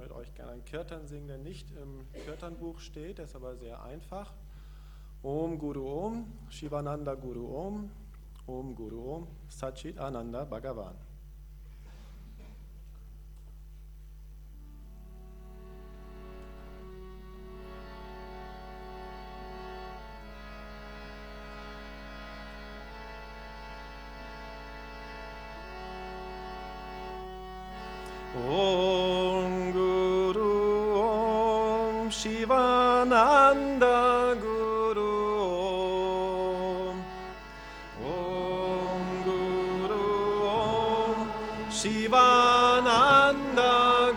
mit euch gerne ein Kirtan singen, der nicht im Kirtanbuch steht, der ist aber sehr einfach. Om Guru Om, Shivananda Guru Om, Om Guru Om, Sachit Ananda Bhagavan. Shivananda Guru Om Om Guru Om Shivananda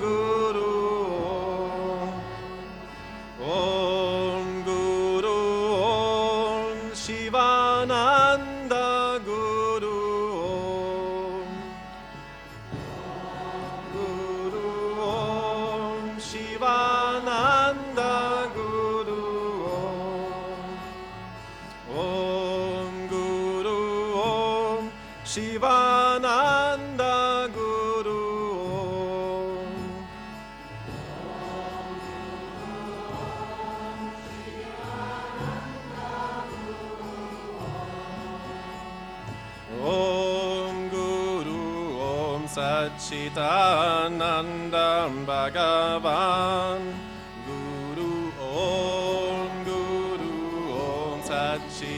Guru Om Om Guru Om Shivananda Guru Om Guru Om Shivananda Guru Om Om Guru Om Bhagavan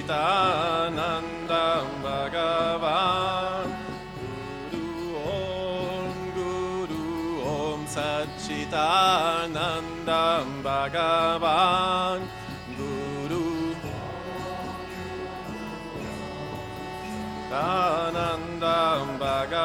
Satchitanandam Bhagavan. Guru Om Guru Om Satchitanandam Bhagavan. Guru. Anandam Bhagavan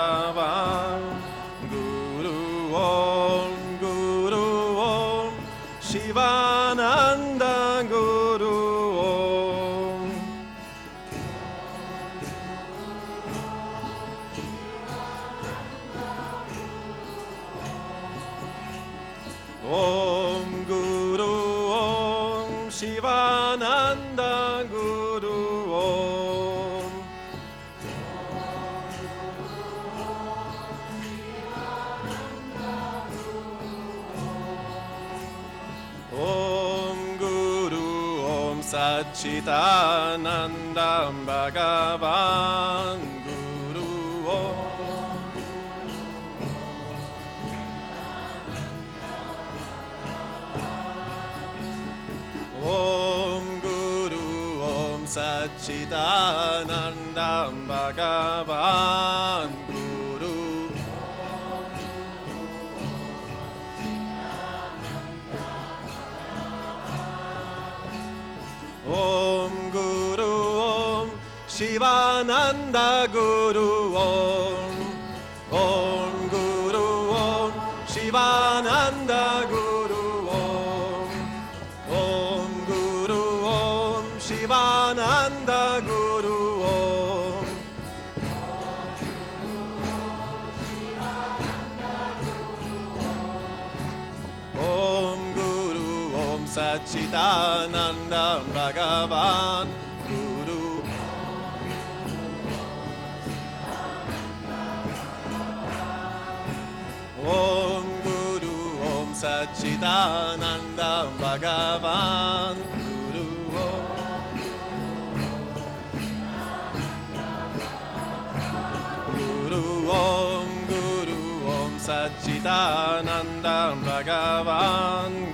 Om Guru Om Shivananda Guru Om Om Guru Om Satchitanandam Bhagavan Guru Satchitanandam Bhagavan Guru Om Guru Om Om Satchitananda Bhagavan Guru. Om Guru Om Satchitananda Bhagavan Guru. Om Guru Om Guru Om Satchitananda Bhagavan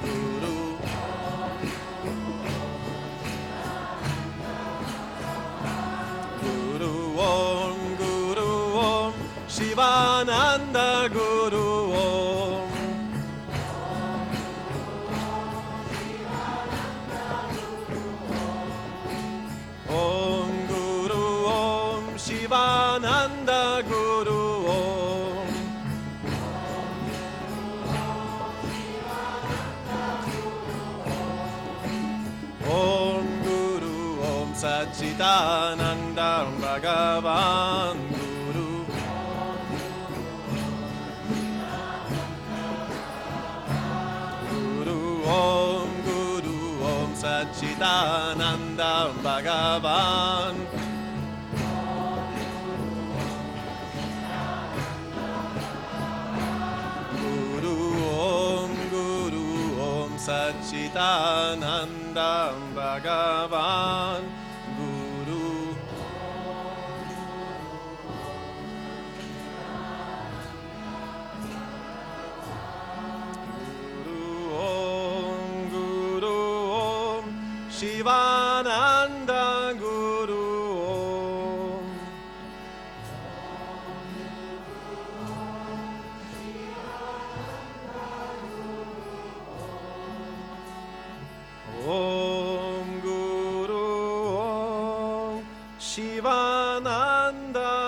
Shivananda Guru Om Om Guru Om Shivananda Guru Om Om Guru Om Satchitananda Satchitananda Bhagavan Guru Om Guru Om Satchitananda Bhagavan Shivananda Guru Om Om Guru Om Shivananda